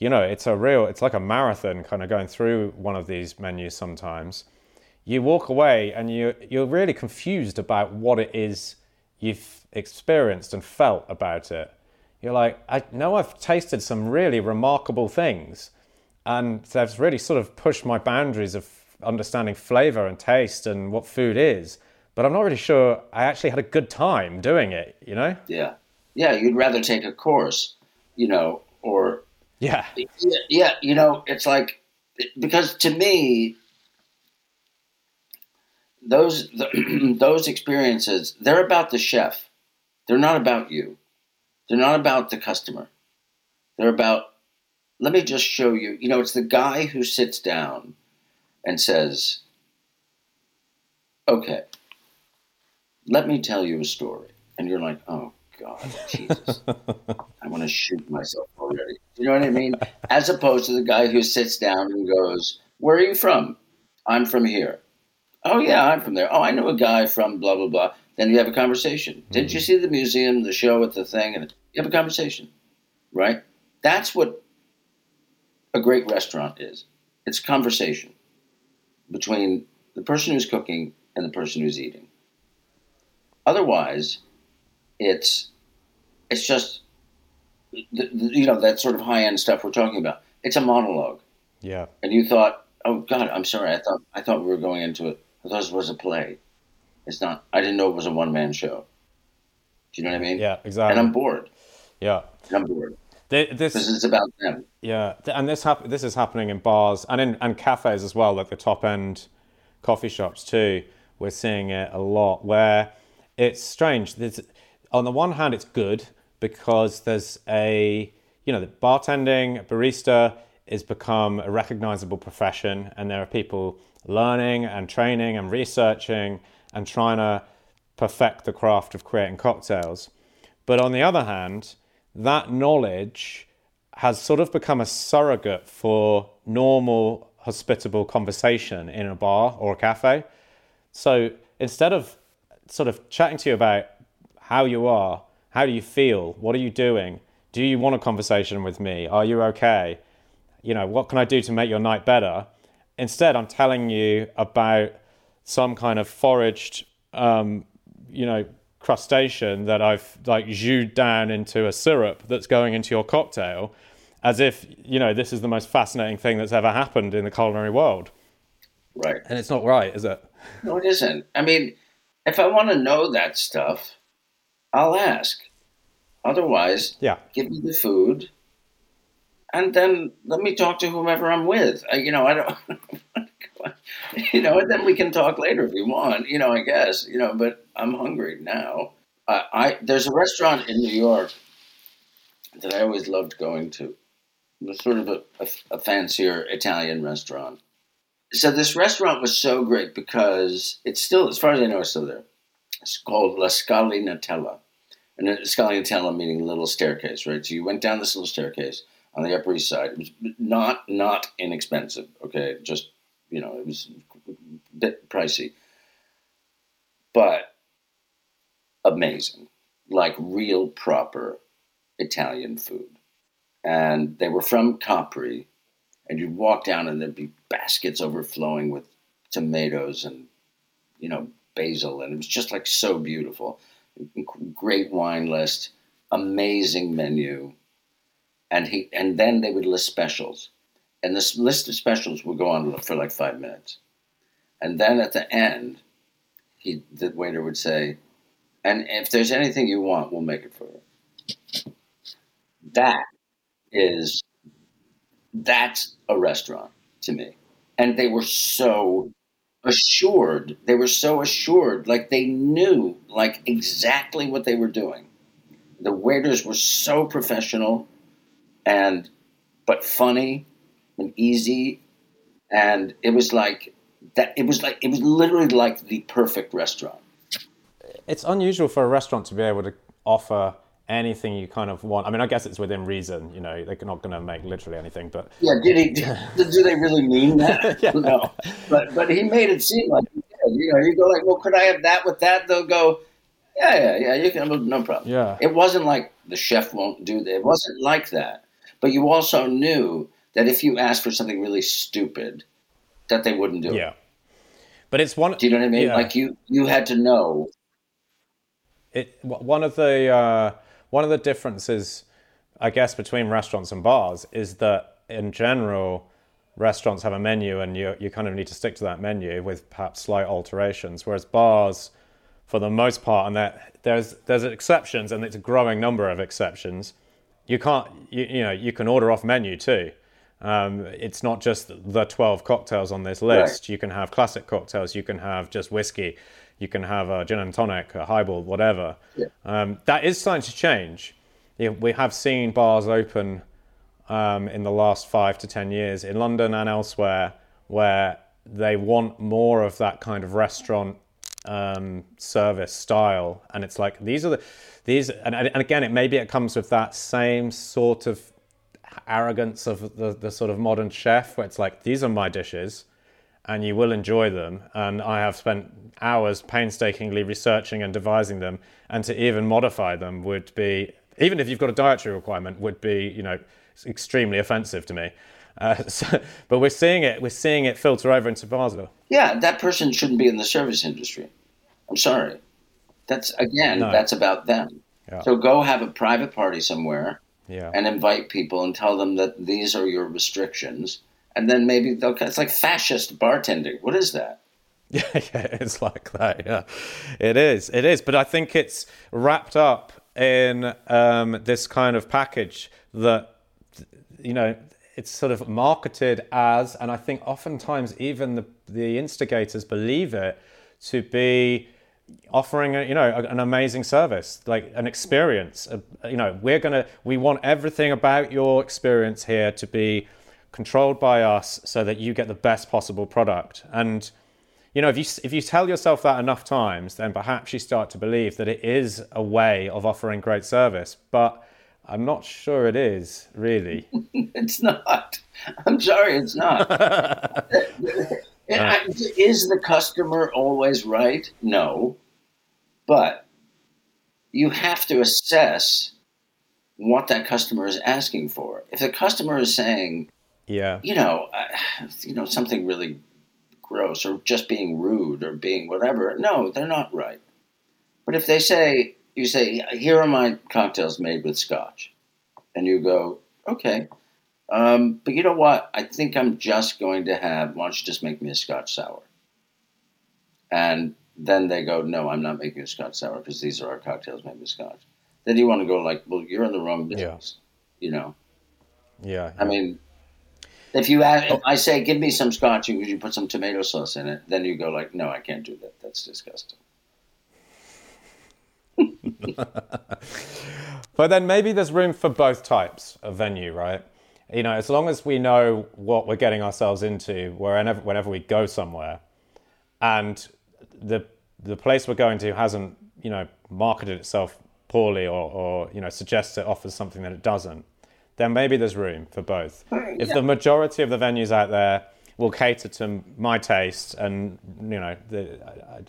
you know, it's a real, it's like a marathon kind of going through one of these menus sometimes. You walk away and you, you're really confused about what it is you've experienced and felt about it. You're like, I know I've tasted some really remarkable things and they've really sort of pushed my boundaries of understanding flavor and taste and what food is. But I'm not really sure I actually had a good time doing it, you know? Yeah, yeah. You'd rather take a course, you know, or Yeah. yeah, yeah. You know, it's like because to me, those those experiences they're about the chef. They're not about you. They're not about the customer. They're about. Let me just show you. You know, it's the guy who sits down and says, "Okay, let me tell you a story," and you're like, "Oh God, Jesus." I want to shoot myself already. You know what I mean? As opposed to the guy who sits down and goes, Where are you from? I'm from here. Oh, yeah, I'm from there. Oh, I know a guy from blah, blah, blah. Then you have a conversation. Didn't mm-hmm. you see the museum, the show at the thing? And you have a conversation, right? That's what a great restaurant is it's a conversation between the person who's cooking and the person who's eating. Otherwise, it's it's just you know that sort of high end stuff we're talking about. It's a monologue, Yeah. and you thought, "Oh God, I'm sorry. I thought I thought we were going into it. I thought this was a play. It's not. I didn't know it was a one man show. Do you know what I mean? Yeah, exactly. And. I'm bored. yeah. And I'm bored Th- because This, is about them. yeah, and this hap- this is happening in bars and in and cafes as well, like the top end coffee shops too. We're seeing it a lot where it's strange. There's, on the one hand, it's good because there's a you know the bartending barista has become a recognizable profession, and there are people learning and training and researching and trying to perfect the craft of creating cocktails. But on the other hand, that knowledge has sort of become a surrogate for normal, hospitable conversation in a bar or a cafe. So instead of sort of chatting to you about how you are, how do you feel, what are you doing, do you want a conversation with me, are you okay, you know, what can I do to make your night better? Instead, I'm telling you about some kind of foraged, um, you know, crustacean that I've like jus down into a syrup that's going into your cocktail, as if you know this is the most fascinating thing that's ever happened in the culinary world. Right. And it's not right, is it? No, it isn't. I mean, if I want to know that stuff, I'll ask. Otherwise, Yeah. give me the food, and then let me talk to whomever I'm with. I, you know, I don't. you know, and then we can talk later if you want. You know, I guess. You know, but I'm hungry now. I, there's a restaurant in New York that I always loved going to. It was sort of a, a, a fancier Italian restaurant. So this restaurant was so great because it's still, as far as I know, it's still there. It's called La Scalinatella. And a Scalinatella meaning little staircase, right? So you went down this little staircase on the Upper East Side. It was not not inexpensive, okay? Just you know, it was pricey, but amazing, like real proper Italian food. And they were from Capri, and you'd walk down and there'd be baskets overflowing with tomatoes and you know basil, and it was just like so beautiful. Great wine list, amazing menu, and he and then they would list specials, and this list of specials would go on for like five minutes, and then at the end, he the waiter would say, "And if there's anything you want, we'll make it for you." That is that's a restaurant to me, and they were so assured. They were so assured, like they knew like exactly what they were doing. The waiters were so professional and but funny and easy and it was like that it was like it was literally like the perfect restaurant. It's unusual for a restaurant to be able to offer anything you kind of want. I mean, I guess it's within reason. You know, they're not going to make literally anything, but yeah. Did he? Did, do they really mean that? yeah. No, but but he made it seem like he did. You know, you go like, well, could I have that with that? They'll go, yeah, yeah, yeah. You can, no problem. Yeah. It wasn't like the chef won't do that. It wasn't like that. But you also knew that if you asked for something really stupid, that they wouldn't do yeah. it. Yeah. But it's one. Do you know what I mean? Yeah. Like you, you had to know. It one of the. Uh, one of the differences, I guess, between restaurants and bars is that in general, restaurants have a menu and you, you kind of need to stick to that menu with perhaps slight alterations, whereas bars, for the most part, and there's there's exceptions and it's a growing number of exceptions. You can't you, you know you can order off menu too. Um, it's not just the 12 cocktails on this list. Right. You can have classic cocktails. You can have just whiskey you can have a gin and tonic, a highball, whatever. Yeah. Um, that is starting to change. We have seen bars open um, in the last five to ten years in London and elsewhere where they want more of that kind of restaurant um, service style, and it's like these are the these, and, and again, it maybe it comes with that same sort of arrogance of the, the sort of modern chef, where it's like these are my dishes and you will enjoy them. And I have spent hours painstakingly researching and devising them, and to even modify them would be, even if you've got a dietary requirement, would be, you know, extremely offensive to me. Uh, so, but we're seeing it. We're seeing it filter over into Basel. Yeah, that person shouldn't be in the service industry. I'm sorry. That's again. No. That's about them. Yeah. So go have a private party somewhere. Yeah. And invite people and tell them that these are your restrictions and then maybe they'll. It's like fascist bartending. What is that? Yeah, yeah, it's like that. Yeah, it is. It is. But I think it's wrapped up in um, this kind of package that you know it's sort of marketed as, and I think oftentimes even the the instigators believe it to be offering a, you know an amazing service like an experience uh, you know we're gonna we want everything about your experience here to be controlled by us so that you get the best possible product. And you know, if you if you tell yourself that enough times, then perhaps you start to believe that it is a way of offering great service. But I'm not sure it is really. it's not. I'm sorry, it's not. is the customer always right? No, but you have to assess what that customer is asking for. If the customer is saying, yeah. You know, uh, you know something really gross or just being rude or being whatever. No, they're not right. But if they say you say here are my cocktails made with scotch, and you go okay, um, but you know what? I think I'm just going to have. Why don't you just make me a scotch sour? And then they go, no, I'm not making a scotch sour because these are our cocktails made with scotch. Then you want to go like, well, you're in the wrong business. Yeah. You know. Yeah. I mean, if you ask, if I say, give me some scotch and you put some tomato sauce in it, then you go like, no, I can't do that. That's disgusting. but then maybe there's room for both types of venue, right? You know, as long as we know what we're getting ourselves into wherever, whenever we go somewhere, and the the place we're going to hasn't, you know, marketed itself poorly or, or you know suggests it offers something that it doesn't, then maybe there's room for both. If the majority of the venues out there will cater to my taste, and you know, the,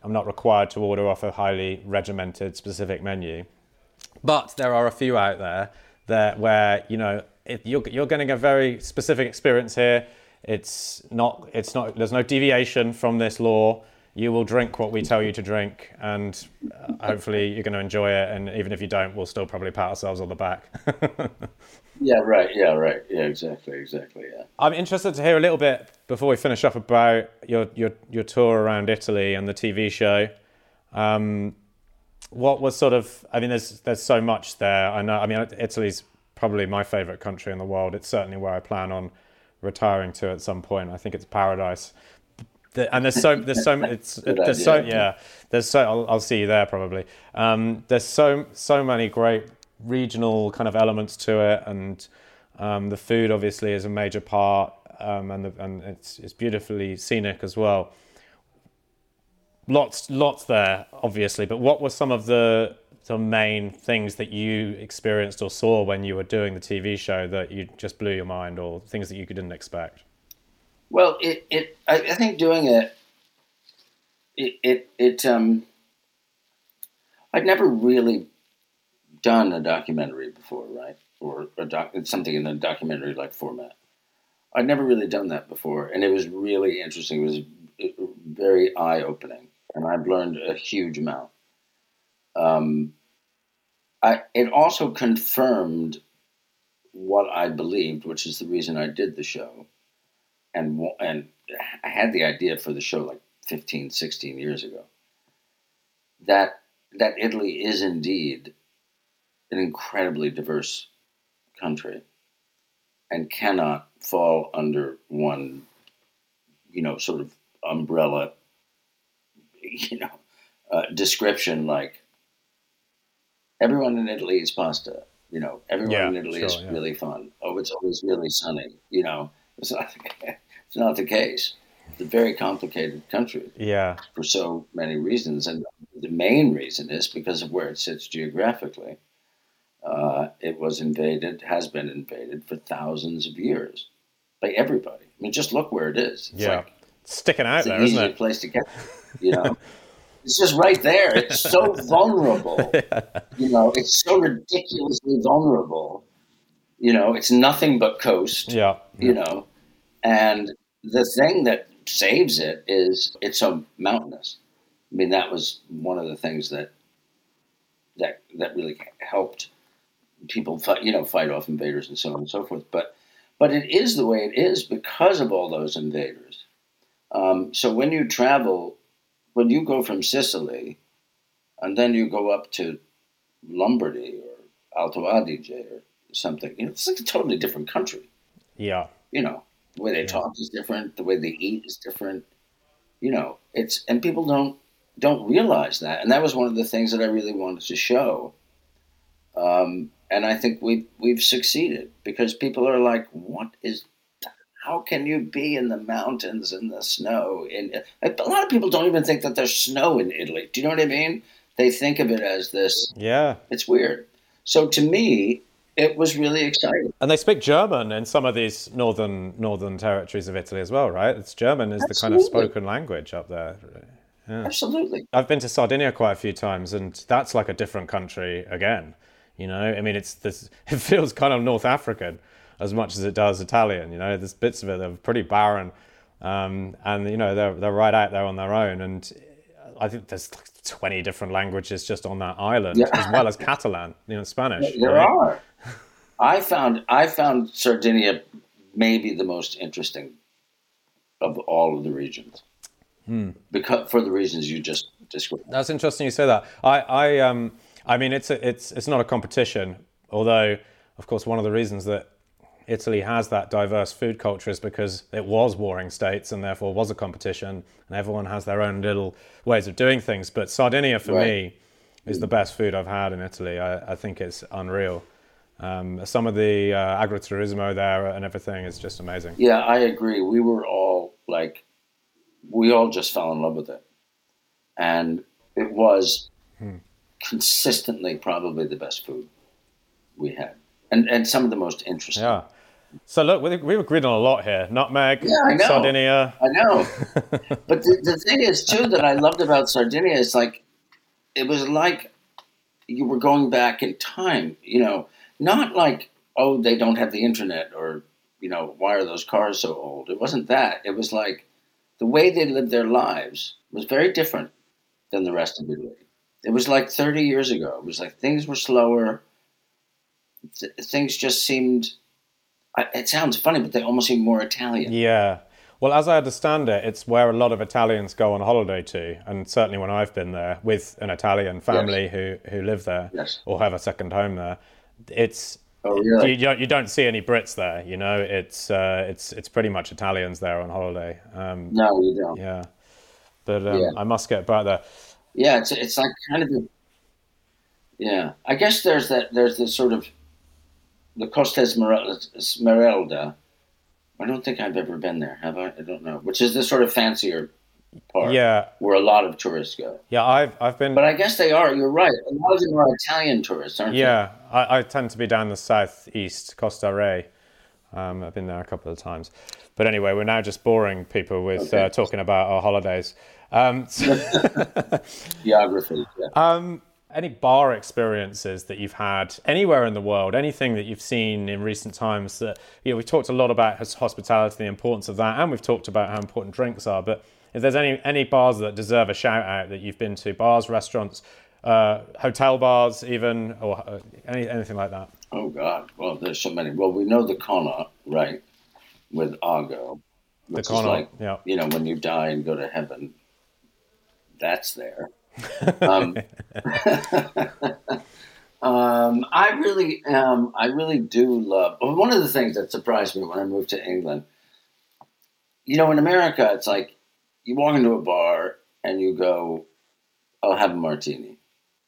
I'm not required to order off a highly regimented specific menu, but there are a few out there that where you know you're you're getting a very specific experience here. It's not it's not there's no deviation from this law. You will drink what we tell you to drink, and uh, hopefully you're going to enjoy it. And even if you don't, we'll still probably pat ourselves on the back. yeah, right. Yeah, right. Yeah, exactly, exactly. Yeah. I'm interested to hear a little bit before we finish up about your your your tour around Italy and the TV show. Um, what was sort of? I mean, there's there's so much there. I know. I mean, Italy's probably my favorite country in the world. It's certainly where I plan on retiring to at some point. I think it's paradise. And there's so there's so it's there's so yeah there's so I'll, I'll see you there probably. Um, there's so so many great regional kind of elements to it, and um, the food obviously is a major part, um, and the, and it's it's beautifully scenic as well. Lots lots there obviously but what were some of the the main things that you experienced or saw when you were doing the TV show that you just blew your mind or things that you didn't expect? Well it, it I, I think doing it it it, it um I'd never really done a documentary before right or a doc, something in a documentary like format I'd never really done that before and it was really interesting it was very eye opening and I've learned a huge amount. Um, I, it also confirmed what I believed, which is the reason I did the show. And, and I had the idea for the show like 15, 16 years ago. That, that Italy is indeed an incredibly diverse country and cannot fall under one, you know, sort of umbrella you know, uh, description like everyone in Italy is pasta. You know, everyone yeah, in Italy sure, is yeah. really fun. Oh, it's always really sunny. You know, it's not, it's not the case. It's a very complicated country. Yeah. For so many reasons. And the main reason is because of where it sits geographically. Uh, it was invaded, has been invaded for thousands of years by everybody. I mean, just look where it is. It's yeah. Like, sticking out it's there, isn't it? place to get. You know, it's just right there. It's so vulnerable. You know, it's so ridiculously vulnerable. You know, it's nothing but coast. Yeah. You know, and the thing that saves it is it's so mountainous. I mean, that was one of the things that that that really helped people fight, you know, fight off invaders and so on and so forth. But but it is the way it is because of all those invaders. Um, so when you travel, when you go from Sicily, and then you go up to Lombardy or Alto Adige or something, you know, it's like a totally different country. Yeah. You know, the way they yeah. talk is different. The way they eat is different. You know, it's and people don't don't realize that, and that was one of the things that I really wanted to show. Um, and I think we've we've succeeded because people are like, "What is how can you be in the mountains in the snow? In uh, a lot of people don't even think that there's snow in Italy. Do you know what I mean? They think of it as this. Yeah, it's weird. So to me, it was really exciting. And they speak German in some of these northern northern territories of Italy as well, right? It's German is Absolutely. the kind of spoken language up there. Yeah. Absolutely. I've been to Sardinia quite a few times, and that's like a different country again. You know, I mean, it's this. It feels kind of North African as much as it does Italian. You know, there's bits of it that are pretty barren, um, and you know they're they're right out there on their own. And I think there's 20 different languages just on that island, yeah. as well as Catalan, you know, Spanish. There right? are. I found I found Sardinia maybe the most interesting of all of the regions, hmm. because for the reasons you just described. That's interesting you say that. I I um I mean it's a, it's it's not a competition, although of course one of the reasons that Italy has that diverse food culture is because it was warring states and therefore was a competition, and everyone has their own little ways of doing things. But Sardinia, for right. me, is the best food I've had in Italy. I, I think it's unreal. Um, some of the uh, agriturismo there and everything is just amazing. Yeah, I agree. We were all like, we all just fell in love with it, and it was hmm. Consistently probably the best food we had and and some of the most interesting. Yeah. So look, we've agreed on a lot here. Nutmeg, yeah, I know. Sardinia. I know. but the, the thing is, too, that I loved about Sardinia is like, it was like you were going back in time. You know, not like oh, they don't have the internet, or you know, why are those cars so old? It wasn't that. It was like the way they lived their lives was very different than the rest of Italy. It was like 30 years ago. It was like things were slower. Th- things just seemed. I- It sounds funny, but they almost seemed more Italian. Yeah. Well, as I understand it, it's where a lot of Italians go on holiday to, and certainly when I've been there with an Italian family who who live there Yes. or have a second home there, it's Oh, really? you, don't, you don't see any Brits there. You know, it's uh, it's it's pretty much Italians there on holiday. Um, no, you don't. yeah, but um, Yeah. I must get back there. Yeah, it's it's like kind of a, yeah. I guess there's that there's this sort of the Costa Esmeralda. I don't think I've ever been there. Have I? I don't know. Which is the sort of fancier part Yeah, where a lot of tourists go. yeah, I've I've been. But I guess they are. You're right. A lot of them are Italian tourists, aren't Yeah, I, I tend to be down the southeast, Costa Rey. Um, I've been there a couple of times. But anyway, we're now just boring people with Okay. uh, talking about our holidays. Um, so. Geography. Yeah. um, any bar experiences that you've had anywhere in the world, anything that you've seen in recent times that, you know, we've talked a lot about hospitality, the importance of that, and we've talked about how important drinks are. But if there's any, any bars that deserve a shout out that you've been to, bars, restaurants, uh, hotel bars, even, or uh, any, anything like that. Oh God. Well, there's so many. Well, we know the Connaught, right? With. The which is Connaught, like, yeah. you know, when you die and go to heaven, that's there. Um, um, I really, um, I really do love. One of the things that surprised me when I moved to England, you know, in America, it's like you walk into a bar and you go, "I'll have a martini,"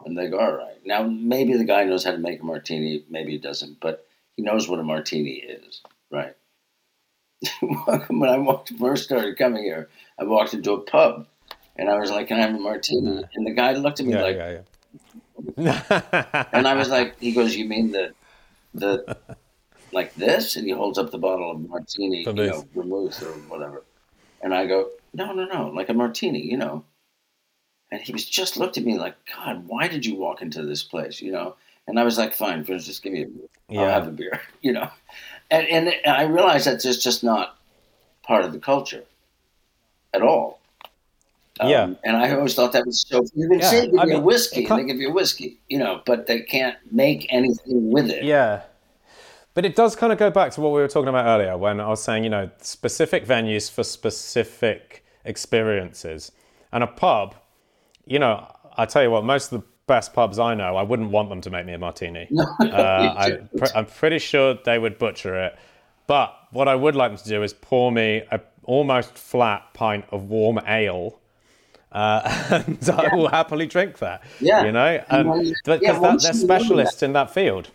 and they go, "All right." Now, maybe the guy knows how to make a martini, maybe he doesn't, but he knows what a martini is, right? when I walked, first started coming here, I walked into a pub and I was like, "Can I have a martini?" And the guy looked at me Yeah, like, yeah, yeah. and I was like, "He goes, you mean the the like this?" And he holds up the bottle of martini, you know, Vermouth. or whatever. And I go, "No, no, no, like a martini, you know." And he was just looked at me like, "God, why did you walk into this place?" You know. And I was like, "Fine, friends, just give me a beer. I'll Yeah. have a beer," you know. And and I realized that's just just not part of the culture at all. Um, Yeah. and I always thought that was so. You can Yeah, say give I me a mean, whiskey, can't- they give you whiskey, you know, but they can't make anything with it. Yeah. But it does kind of go back to what we were talking about earlier when I was saying, you know, specific venues for specific experiences. And a pub, you know, I tell you what, most of the best pubs I know, I wouldn't want them to make me a martini. uh, I, pr- I'm pretty sure they would butcher it. But what I would like them to do is pour me a almost flat pint of warm ale. Uh, and I will happily drink that. Yeah. You know, and, because yeah, that, they're specialists in that field.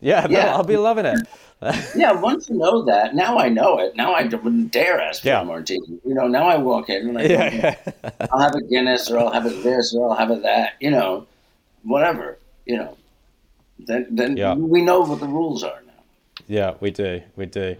Yeah, Yeah. I'll be loving it. Yeah, once you know that, now I know it. Now I wouldn't dare ask for Yeah. a martini. You know, now I walk in and I go, yeah, I'll have a Guinness or I'll have it this or I'll have it that. You know, whatever. You know, then then Yeah. we know what the rules are now. yeah, we do, we do.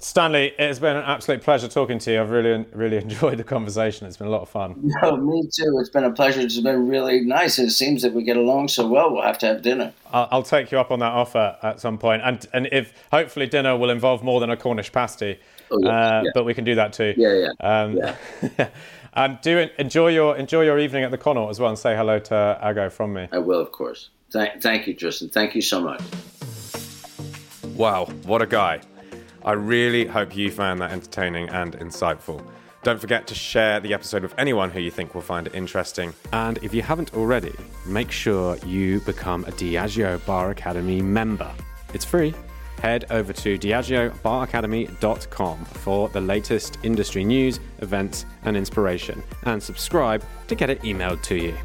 Stanley, it's been an absolute pleasure talking to you. I've really, really enjoyed the conversation. It's been a lot of fun. No, me too. It's been a pleasure. It's been really nice. It seems that we get along so well. We'll have to have dinner. I'll, I'll take you up on that offer at some point, and and if hopefully dinner will involve more than a Cornish pasty, Oh, yes, uh, yeah. but we can do that too. Yeah, yeah. Um, and do enjoy your enjoy your evening at the Connaught as well, and say hello to Ago from me. I will, of course. Thank, thank you, Tristan. Thank you so much. Wow, what a guy. I really hope you found that entertaining and insightful. Don't forget to share the episode with anyone who you think will find it interesting. And if you haven't already, make sure you become a Diageo Bar Academy member. It's free. Head over to diageobaracademy.com for the latest industry news, events, and inspiration, and subscribe to get it emailed to you.